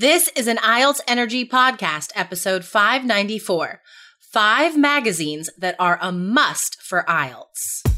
This is an IELTS Energy Podcast, episode 594. Five magazines that are a must for IELTS.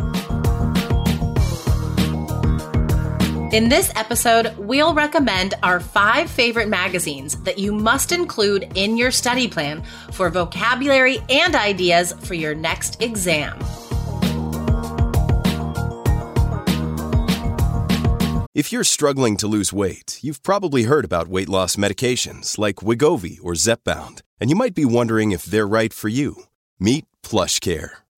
In this episode, we'll recommend our five favorite magazines that you must include in your study plan for vocabulary and ideas for your next exam. If you're struggling to lose weight, you've probably heard about weight loss medications like Wegovy or Zepbound, and you might be wondering if they're right for you. Meet PlushCare,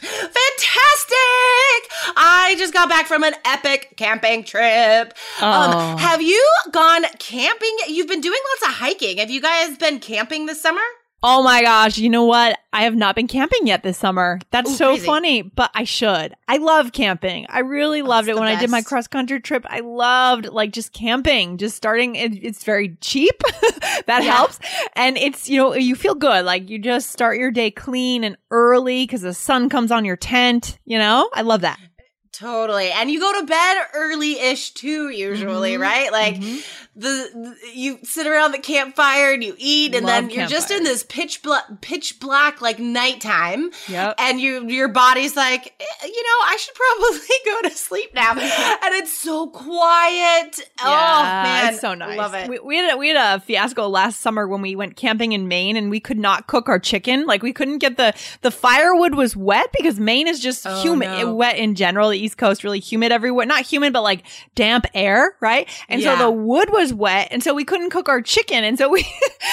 Fantastic! I just got back from an epic camping trip. Um, Oh. have you gone camping? You've been doing lots of hiking. Have you guys been camping this summer? Oh my gosh, you know what? I have not been camping yet this summer. That's Ooh, so crazy. funny, but I should. I love camping. I really loved it when the I did my cross country trip. I loved like just camping, just starting. It, it's very cheap. that Yeah. helps. And it's, you know, you feel good. Like you just start your day clean and early because the sun comes on your tent. You know, I love that. Totally. And you go to bed early ish too, usually, Mhm. right? Like Mhm. The, you sit around the campfire and you eat, and Love then you're just in this pitch black, pitch black like nighttime, Yep. and you your body's like, "Eh, you know, I should probably go to sleep now, and it's so quiet. oh man, it's so nice. Love it. We, we had a, we had a fiasco last summer when we went camping in Maine, and we could not cook our chicken. Like we couldn't get the the firewood was wet because Maine is just Oh, humid, no. wet in general. The East Coast really humid everywhere, not humid, but like damp air, right? And Yeah. so the wood was wet, and so we couldn't cook our chicken, and so we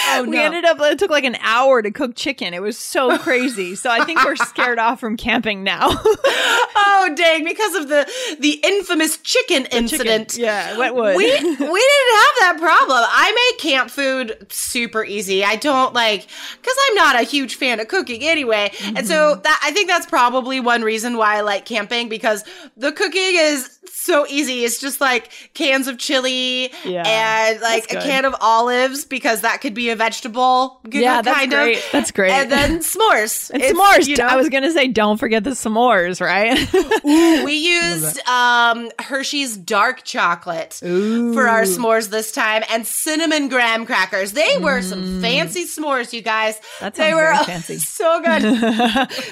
Oh, we no. ended up it took like an hour to cook chicken. It was so crazy. so I think we're scared off from camping now. oh dang! Because of the the infamous chicken incident. yeah, wet wood. we we didn't have that problem. I make camp food super easy. I don't like because I'm not a huge fan of cooking anyway, and Mm-hmm. so that I think that's probably one reason why I like camping because the cooking is so easy. It's just like cans of chili Yeah, and like a can of olives because that could be a vegetable. Yeah, that's kind great. Of. That's great. And then s'mores. And It's, s'mores. you know, I was gonna say, don't forget the s'mores, right? we used um, Hershey's dark chocolate for our s'mores this time and cinnamon graham crackers. They were some fancy s'mores, you guys. Mm. That they were fancy. so good.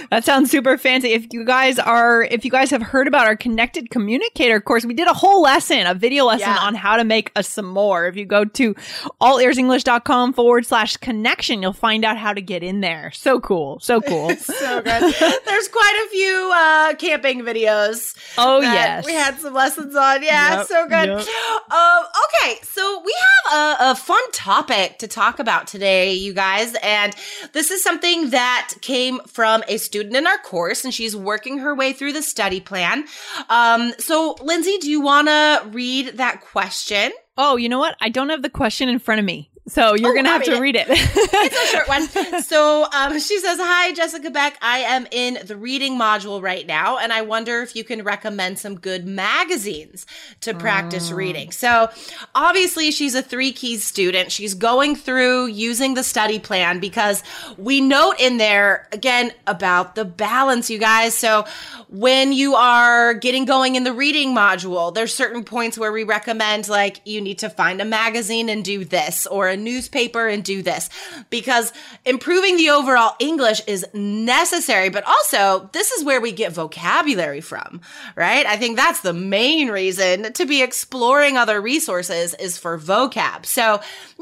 that sounds super fancy. If you guys are, if you guys have heard about our connected communicator course, we did a whole lesson, a video lesson Yeah. on how to make a s'more. If you go to allearsenglish.com forward slash connection, you'll find out how to get in there. So cool. So cool. so good. There's quite a few uh, camping videos. Oh, that yes. we had some lessons on. Yeah, Yep, so good. yep. Um, okay, so we have a, a fun topic to talk about today, you guys, and this is something that came from a student in our course, and she's working her way through the study plan. Um, so, Lindsay, do you want to read that question? Oh, you know what? I don't have the question in front of me. So you're Oh, going to have to read read it. it's a short one. So um, she says, Hi, Jessica Beck. I am in the reading module right now, and I wonder if you can recommend some good magazines to practice Oh. reading. So obviously, she's a three keys student. She's going through using the study plan because we note in there, again, about the balance, you guys. So when you are getting going in the reading module, there's certain points where we recommend, like, you need to find a magazine and do this, or a newspaper and do this because improving the overall English is necessary, but also this is where we get vocabulary from, right? I think that's the main reason to be exploring other resources is for vocab. So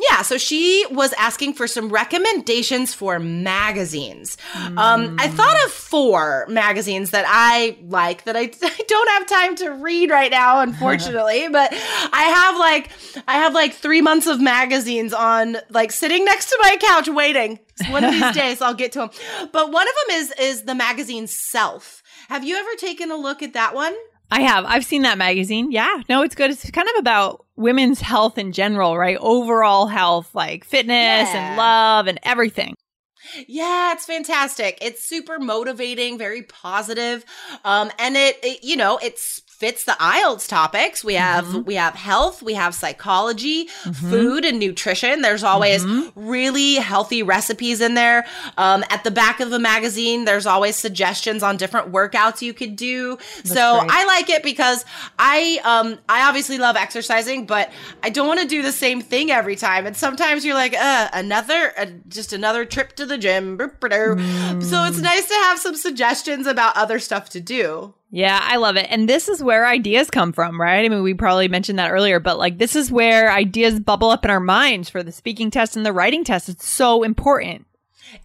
yeah, so she was asking for some recommendations for magazines. Mm. Um, I thought of four magazines that I like that I, I don't have time to read right now, unfortunately, but I have like I have like three months of magazines on like sitting next to my couch waiting. One of these days I'll get to them. But one of them is is the magazine Self. Have you ever taken a look at that one? I have. I've seen that magazine. Yeah. No, it's good. It's kind of about women's health in general, right? Overall health, like fitness yeah. and love and everything. Yeah, it's fantastic. It's super motivating, very positive. Um, and it, it, you know, it's fits the IELTS topics. We have mm-hmm. we have health, we have psychology, mm-hmm. food and nutrition. There's always mm-hmm. really healthy recipes in there. Um, at the back of the magazine, there's always suggestions on different workouts you could do. That's so great. I like it because I um I obviously love exercising, but I don't want to do the same thing every time. And sometimes you're like, uh, another uh, just another trip to the gym. Mm. So it's nice to have some suggestions about other stuff to do. Yeah, I love it. And this is where ideas come from, right? I mean, we probably mentioned that earlier, but like this is where ideas bubble up in our minds for the speaking test and the writing test. It's so important.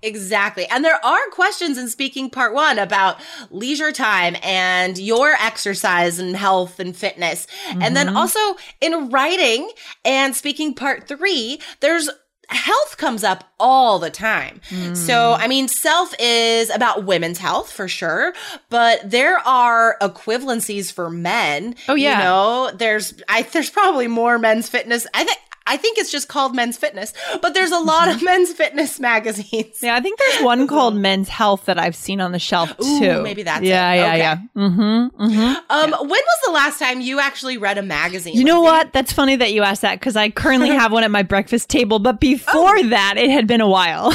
Exactly. And there are questions in speaking part one about leisure time and your exercise and health and fitness. Mm-hmm. And then mm-hmm. also in writing and speaking part three, there's health comes up all the time. Mm. So, I mean, self is about women's health for sure, but there are equivalencies for men. Oh yeah. You know, there's I there's probably more men's fitness. I think I think it's just called Men's Fitness, but there's a lot of mm-hmm. men's fitness magazines. Yeah, I think there's one called Men's Health that I've seen on the shelf Ooh, too. Maybe that's yeah, it. yeah, okay. yeah. Mm-hmm, mm-hmm. Um, yeah. when was the last time you actually read a magazine? You know what? That's funny that you asked that because I currently have one at my breakfast table, but before oh. that, it had been a while.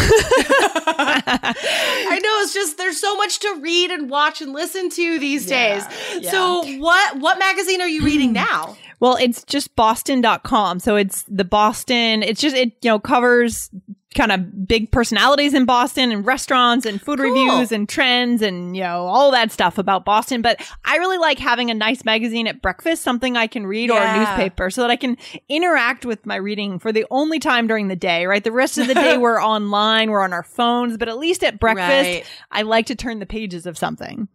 I know it's just there's so much to read and watch and listen to these yeah, days. Yeah. So what what magazine are you reading now? Well, it's just boston.com. So it's the Boston, it's just, it, you know, covers kind of big personalities in Boston and restaurants and food cool. reviews and trends and, you know, all that stuff about Boston. But I really like having a nice magazine at breakfast, something I can read yeah. or a newspaper so that I can interact with my reading for the only time during the day, right? The rest of the day we're online, we're on our phones, but at least at breakfast, right. I like to turn the pages of something.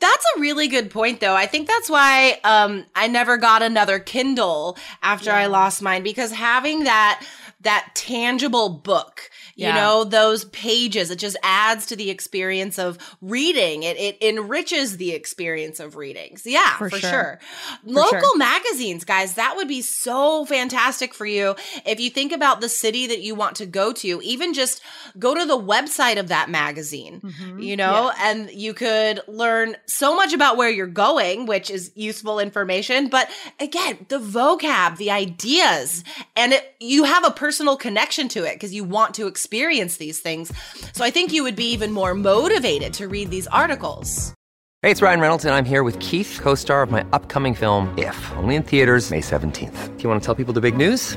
That's a really good point, though. I think that's why um, I never got another Kindle after yeah. I lost mine because having that that tangible book you yeah. know those pages it just adds to the experience of reading it it enriches the experience of reading so yeah for, for sure. sure. for local sure. magazines guys that would be so fantastic for you if you think about the city that you want to go to even just go to the website of that magazine mm-hmm. you know yeah. and you could learn so much about where you're going which is useful information but again the vocab the ideas and it, you have a personal connection to it because you want to experience these things. So I think you would be even more motivated to read these articles. Hey, it's Ryan Reynolds, and I'm here with Keith, co star of my upcoming film, If, only in theaters, May 17th. Do you want to tell people the big news?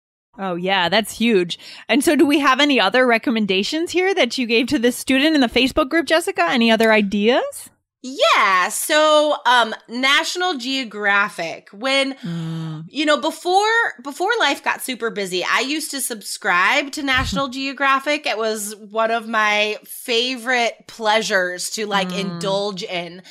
Oh, yeah, that's huge. And so, do we have any other recommendations here that you gave to this student in the Facebook group, Jessica? Any other ideas? Yeah. So, um, National Geographic, when, mm. you know, before, before life got super busy, I used to subscribe to National Geographic. It was one of my favorite pleasures to like mm. indulge in.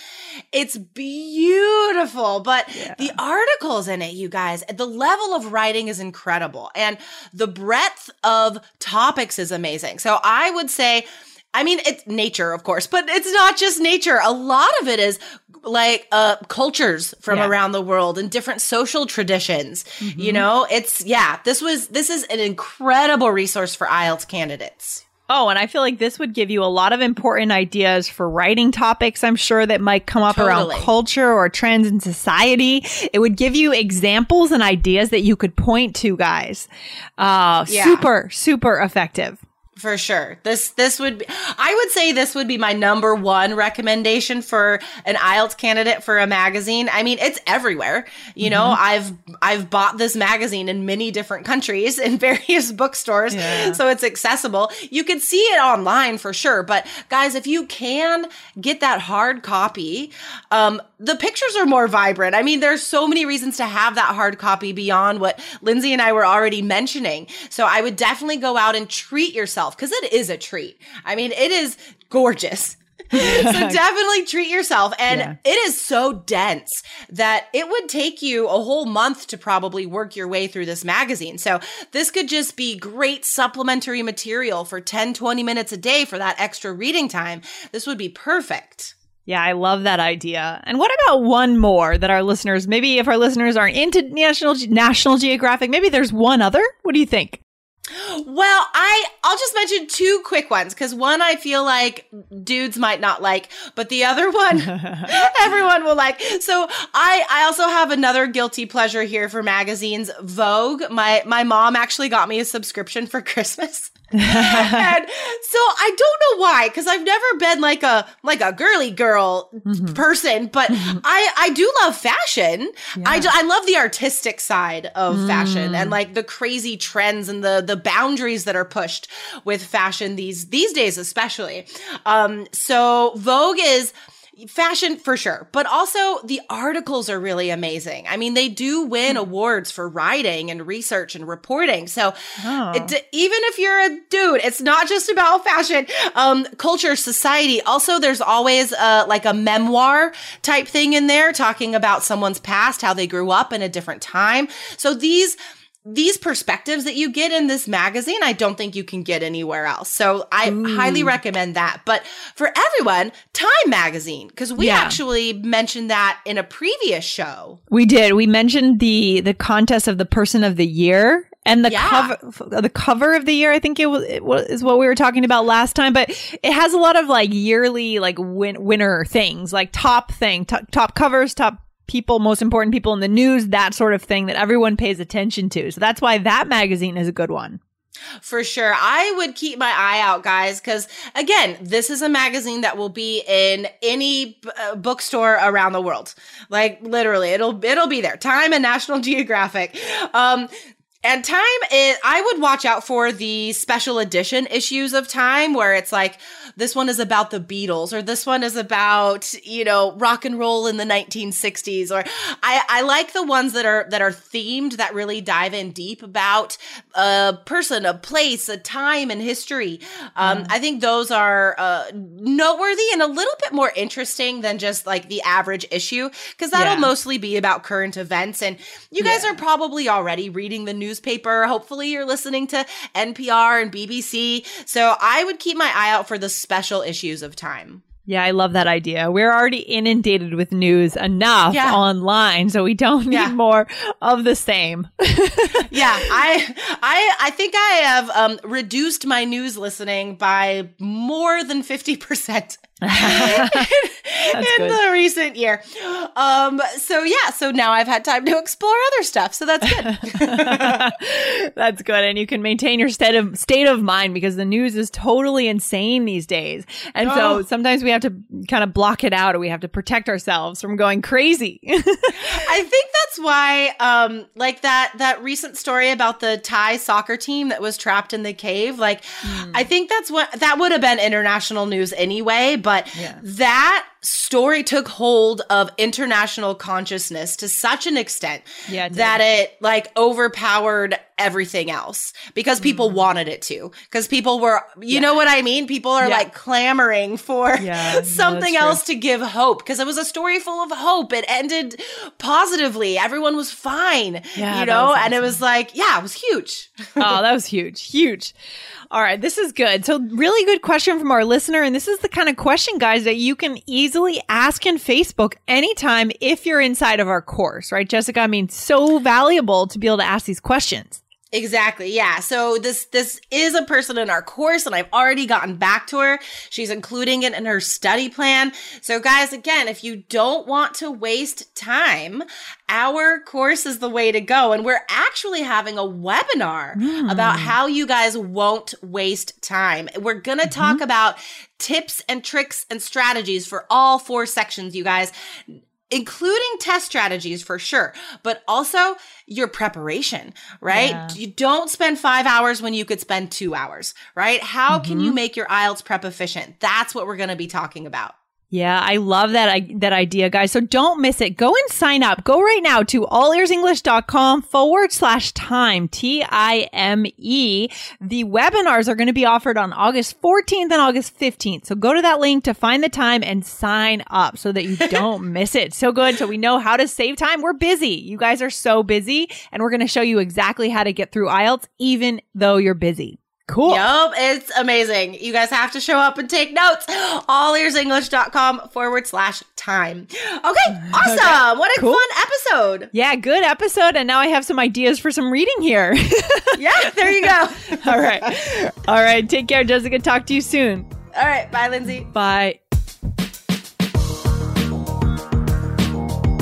It's beautiful, but yeah. the articles in it, you guys, the level of writing is incredible and the breadth of topics is amazing. So I would say, I mean, it's nature, of course, but it's not just nature. A lot of it is like uh, cultures from yeah. around the world and different social traditions. Mm-hmm. You know, it's, yeah, this was, this is an incredible resource for IELTS candidates. Oh, and I feel like this would give you a lot of important ideas for writing topics, I'm sure, that might come up Totally. around culture or trends in society. It would give you examples and ideas that you could point to, guys. Uh, Yeah. super, super effective. For sure. This this would be I would say this would be my number one recommendation for an IELTS candidate for a magazine. I mean, it's everywhere. You know, I've I've bought this magazine in many different countries in various bookstores. Yeah. So it's accessible. You can see it online for sure, but guys, if you can get that hard copy, um the pictures are more vibrant. I mean, there's so many reasons to have that hard copy beyond what Lindsay and I were already mentioning. So I would definitely go out and treat yourself because it is a treat. I mean, it is gorgeous. so definitely treat yourself. And Yeah. it is so dense that it would take you a whole month to probably work your way through this magazine. So this could just be great supplementary material for 10, 20 minutes a day for that extra reading time. This would be perfect. Yeah, I love that idea. And what about one more that our listeners, maybe if our listeners aren't into National National Geographic, maybe there's one other? What do you think? Well, I I'll just mention two quick ones because one I feel like dudes might not like, but the other one everyone will like. So I I also have another guilty pleasure here for magazines. Vogue. My my mom actually got me a subscription for Christmas. and so I don't know why, because I've never been like a like a girly girl mm-hmm. person, but mm-hmm. I I do love fashion. I do, I love the artistic side of fashion and mm. like the crazy trends and the the boundaries that are pushed with fashion these these days, especially. Um, so Vogue is fashion for sure, but also the articles are really amazing. I mean, they do win awards for writing and research and reporting. So Oh. it, even if you're a dude, it's not just about fashion, um, culture, society. Also, there's always a, like a memoir type thing in there talking about someone's past, how they grew up in a different time. So these these perspectives that you get in this magazine, I don't think you can get anywhere else. So I highly mm. recommend that. But for everyone, Time Magazine, because we Yeah. actually mentioned that in a previous show. We did. We mentioned the the contest of the person of the year and the Yeah. cover the cover of the year. I think it was, it was is what we were talking about last time. But it has a lot of like yearly like win- winner things, like top thing, top, top covers, top people, most important people in the news, that sort of thing that everyone pays attention to. So that's why that magazine is a good one. For sure. I would keep my eye out, guys, because again, this is a magazine that will be in any uh, bookstore around the world. Like literally, it'll it'll be there. Time and National Geographic. Um and Time is I would watch out for the special edition issues of Time where it's like this one is about the Beatles or this one is about, you know, rock and roll in the 1960s or I I like the ones that are that are themed that really dive in deep about a person, a place, a time in history. Um I think those are uh noteworthy and a little bit more interesting than just like the average issue because that'll Yeah. mostly be about current events and you guys are probably already reading the newspaper. Hopefully you're listening to NPR and BBC. So I would keep my eye out for the special issues of Time. Yeah, I love that idea. We're already inundated with news enough Yeah. online, so we don't need Yeah. more of the same. yeah, I I I think I have um reduced my news listening by more than 50% in good. the recent year. Um so yeah, so now I've had time to explore other stuff. So that's good. That's good. And you can maintain your state of state of mind because the news is totally insane these days. And so Oh. sometimes we have to kind of block it out or we have to protect ourselves from going crazy. I think that's why um like that that recent story about the Thai soccer team that was trapped in the cave like I think that's what that would have been international news anyway but Yeah. that story took hold of international consciousness to such an extent Yeah, it that it like overpowered everything else because people mm-hmm. wanted it to because people were you know what I mean people are Yeah. like clamoring for Yeah, no, something true. else to give hope because it was a story full of hope. It ended positively. Everyone was fine, Yeah, you know, was and it was like, yeah, it was huge. oh, that was huge. Huge. All right, this is good. So, really good question from our listener. And this is the kind of question, guys, that you can easily ask in Facebook anytime if you're inside of our course, right? Jessica, I mean, so valuable to be able to ask these questions. Exactly. Yeah. So this this is a person in our course and I've already gotten back to her. She's including it in her study plan. So guys, again, if you don't want to waste time, our course is the way to go and we're actually having a webinar mm. about how you guys won't waste time. We're going to mm-hmm. talk about tips and tricks and strategies for all four sections, you guys including test strategies for sure, but also your preparation, right? Yeah. You don't spend five hours when you could spend two hours, right? How mm-hmm. can you mm-hmm. make your IELTS prep efficient? That's what we're going to be talking about. Yeah, I love that I, that idea, guys. So don't miss it. Go and sign up. Go right now to allearsenglish.com forward slash time, T I M E. The webinars are going to be offered on August 14th and August 15th. So go to that link to find the time and sign up so that you don't miss it. So good. So we know how to save time. We're busy. You guys are so busy and we're going to show you exactly how to get through IELTS even though you're busy. Cool. Yep, it's amazing. You guys have to show up and take notes. Allearsenglish.com forward slash time. Okay, awesome. Okay. What a cool. fun episode. Yeah, good episode. And now I have some ideas for some reading here. yeah, there you go. All right. All right. Take care, Jessica. Talk to you soon. All right. Bye, Lindsay. Bye.